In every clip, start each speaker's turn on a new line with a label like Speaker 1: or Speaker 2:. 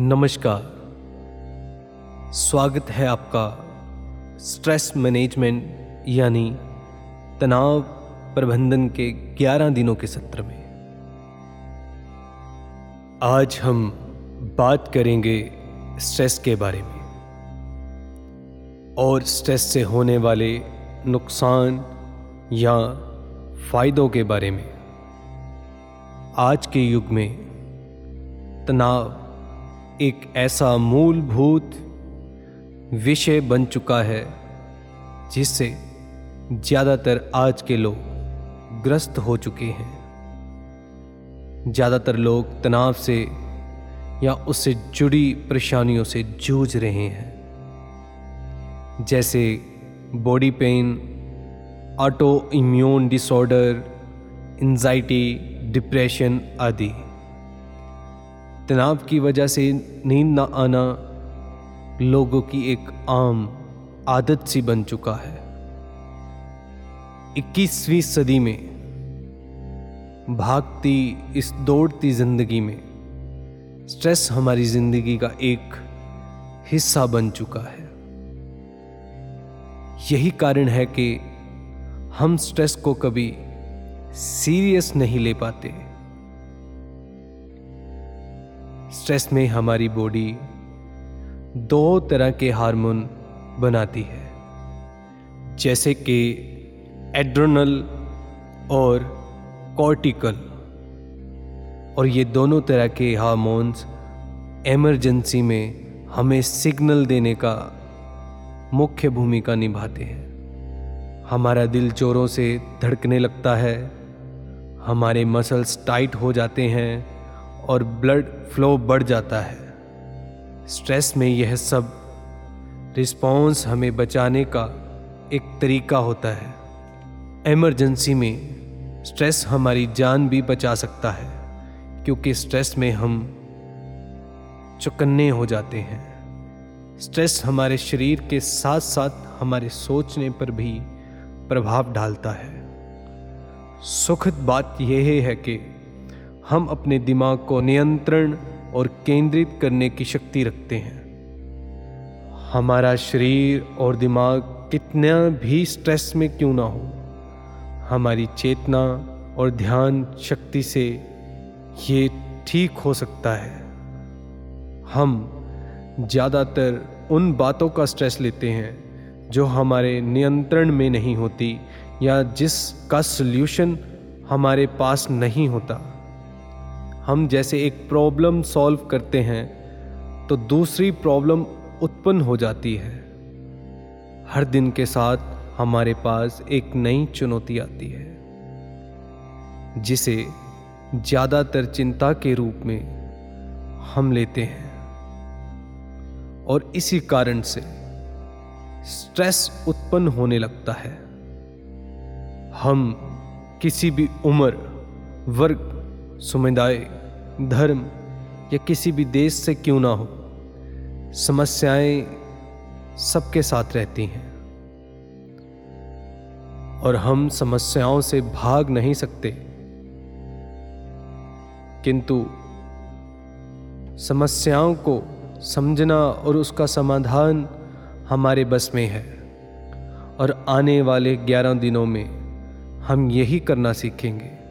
Speaker 1: नमस्कार। स्वागत है आपका स्ट्रेस मैनेजमेंट यानी तनाव प्रबंधन के 11 दिनों के सत्र में। आज हम बात करेंगे स्ट्रेस के बारे में। और स्ट्रेस से होने वाले नुकसान या फायदों के बारे में। आज के युग में तनाव एक ऐसा मूलभूत विषय बन चुका है, जिससे ज़्यादातर आज के लोग ग्रस्त हो चुके हैं। ज़्यादातर लोग तनाव से या उससे जुड़ी परेशानियों से जूझ रहे हैं। जैसे body pain autoimmune disorder anxiety depression आदि। तनाव की वजह से नींद ना आना लोगों की एक आम आदत सी बन चुका है। 21वीं सदी में भागती इस दौड़ती ज़िंदगी में स्ट्रेस हमारी ज़िंदगी का एक हिस्सा बन चुका है। यही कारण है कि हम स्ट्रेस को कभी सीरियस नहीं ले पाते। स्ट्रेस में हमारी बॉडी दो तरह के हार्मोन बनाती है। जैसे कि एड्रोनल और कॉर्टिकल और ये दोनों तरह के हार्मोन्स एमरजेंसी में हमें सिग्नल देने का मुख्य भूमिका निभाते हैं। हमारा दिल जोरों से धड़कने लगता है, हमारे मसल्स टाइट हो जाते हैं और ब्लड फ्लो बढ़ जाता है। स्ट्रेस में यह सब रिस्पॉन्स हमें बचाने का एक तरीका होता है। एमरजेंसी में स्ट्रेस हमारी जान भी बचा सकता है, क्योंकि स्ट्रेस में हम चुकन्ने हो जाते हैं। स्ट्रेस हमारे शरीर के साथ साथ हमारे सोचने पर भी प्रभाव डालता है। सुखद बात यह है कि हम अपने दिमाग को नियंत्रण और केंद्रित करने की शक्ति रखते हैं। हमारा शरीर और दिमाग कितना भी स्ट्रेस में क्यों ना हो, हमारी चेतना और ध्यान शक्ति से ये ठीक हो सकता है। हम ज़्यादातर उन बातों का स्ट्रेस लेते हैं जो हमारे नियंत्रण में नहीं होती या जिसका सल्यूशन हमारे पास नहीं होता। हम जैसे एक प्रॉब्लम सॉल्व करते हैं तो दूसरी प्रॉब्लम उत्पन्न हो जाती है। हर दिन के साथ हमारे पास एक नई चुनौती आती है, जिसे ज़्यादातर चिंता के रूप में हम लेते हैं। और इसी कारण से स्ट्रेस उत्पन्न होने लगता है। हम किसी भी उम्र, वर्ग समुदाय धर्म या किसी भी देश से क्यों ना हो, समस्याएँ सबके साथ रहती हैं। और हम समस्याओं से भाग नहीं सकते। किंतु समस्याओं को समझना और उसका समाधान हमारे बस में है। और आने वाले ग्यारह दिनों में हम यही करना सीखेंगे।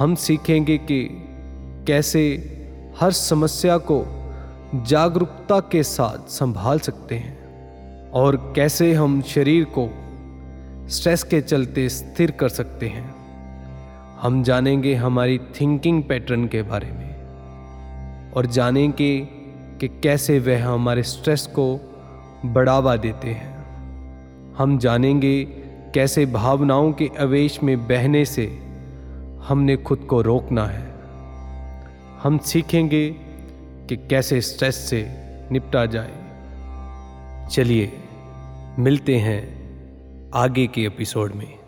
Speaker 1: हम सीखेंगे कि कैसे हर समस्या को जागरूकता के साथ संभाल सकते हैं और कैसे हम शरीर को स्ट्रेस के चलते स्थिर कर सकते हैं। हम जानेंगे हमारी थिंकिंग पैटर्न के बारे में और जानेंगे कि कैसे वह हमारे स्ट्रेस को बढ़ावा देते हैं। हम जानेंगे कैसे भावनाओं के आवेश में बहने से हमने खुद को रोकना है। हम सीखेंगे कि कैसे स्ट्रेस से निपटा जाए। चलिए, मिलते हैं आगे के एपिसोड में।